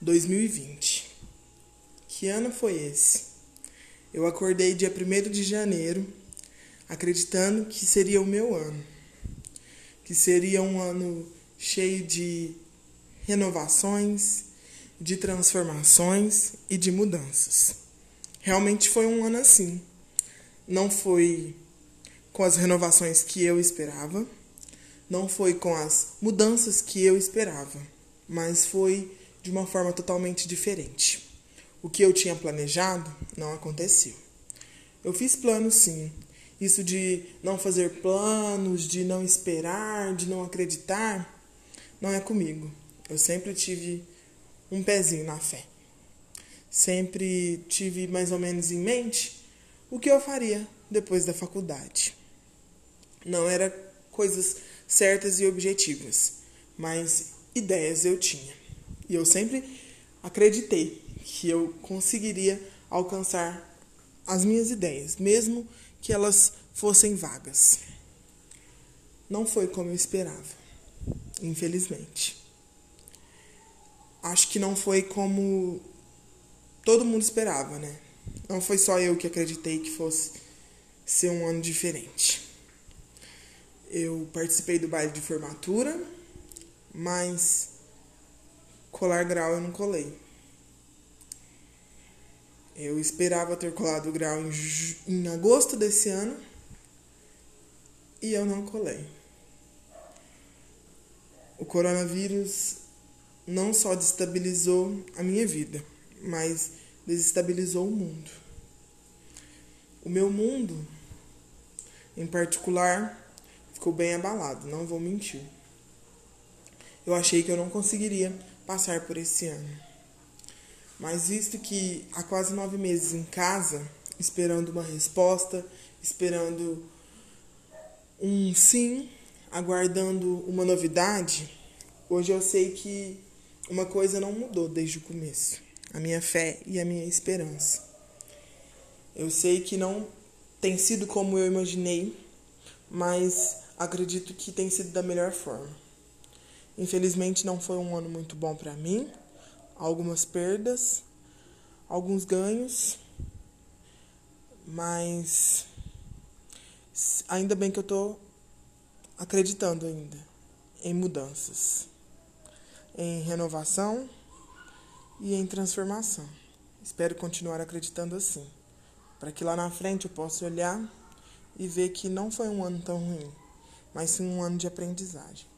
2020. Que ano foi esse? Eu acordei dia 1 de janeiro acreditando que seria o meu ano. Que seria um ano cheio de renovações, de transformações e de mudanças. Realmente foi um ano assim. Não foi com as renovações que eu esperava, não foi com as mudanças que eu esperava, mas foi de uma forma totalmente diferente. O que eu tinha planejado não aconteceu. Eu fiz planos sim. Isso de não fazer planos, de não esperar, de não acreditar, não é comigo. Eu sempre tive um pezinho na fé. Sempre tive mais ou menos em mente o que eu faria depois da faculdade. Não era coisas certas e objetivas, mas ideias eu tinha. E eu sempre acreditei que eu conseguiria alcançar as minhas ideias, mesmo que elas fossem vagas. Não foi como eu esperava, infelizmente. Acho que não foi como todo mundo esperava, né? Não foi só eu que acreditei que fosse ser um ano diferente. Eu participei do baile de formatura, mas colar grau eu não colei. Eu esperava ter colado o grau em, em agosto desse ano e eu não colei. O coronavírus não só destabilizou a minha vida, mas desestabilizou o mundo. O meu mundo, em particular, ficou bem abalado, não vou mentir. Eu achei que eu não conseguiria passar por esse ano. Mas visto que há quase nove meses em casa, esperando uma resposta, esperando um sim, aguardando uma novidade, hoje eu sei que uma coisa não mudou desde o começo: a minha fé e a minha esperança. Eu sei que não tem sido como eu imaginei, mas acredito que tem sido da melhor forma. Infelizmente não foi um ano muito bom para mim. Algumas perdas, alguns ganhos, mas ainda bem que eu tô acreditando ainda em mudanças, em renovação e em transformação. Espero continuar acreditando assim, para que lá na frente eu possa olhar e ver que não foi um ano tão ruim, mas sim um ano de aprendizagem.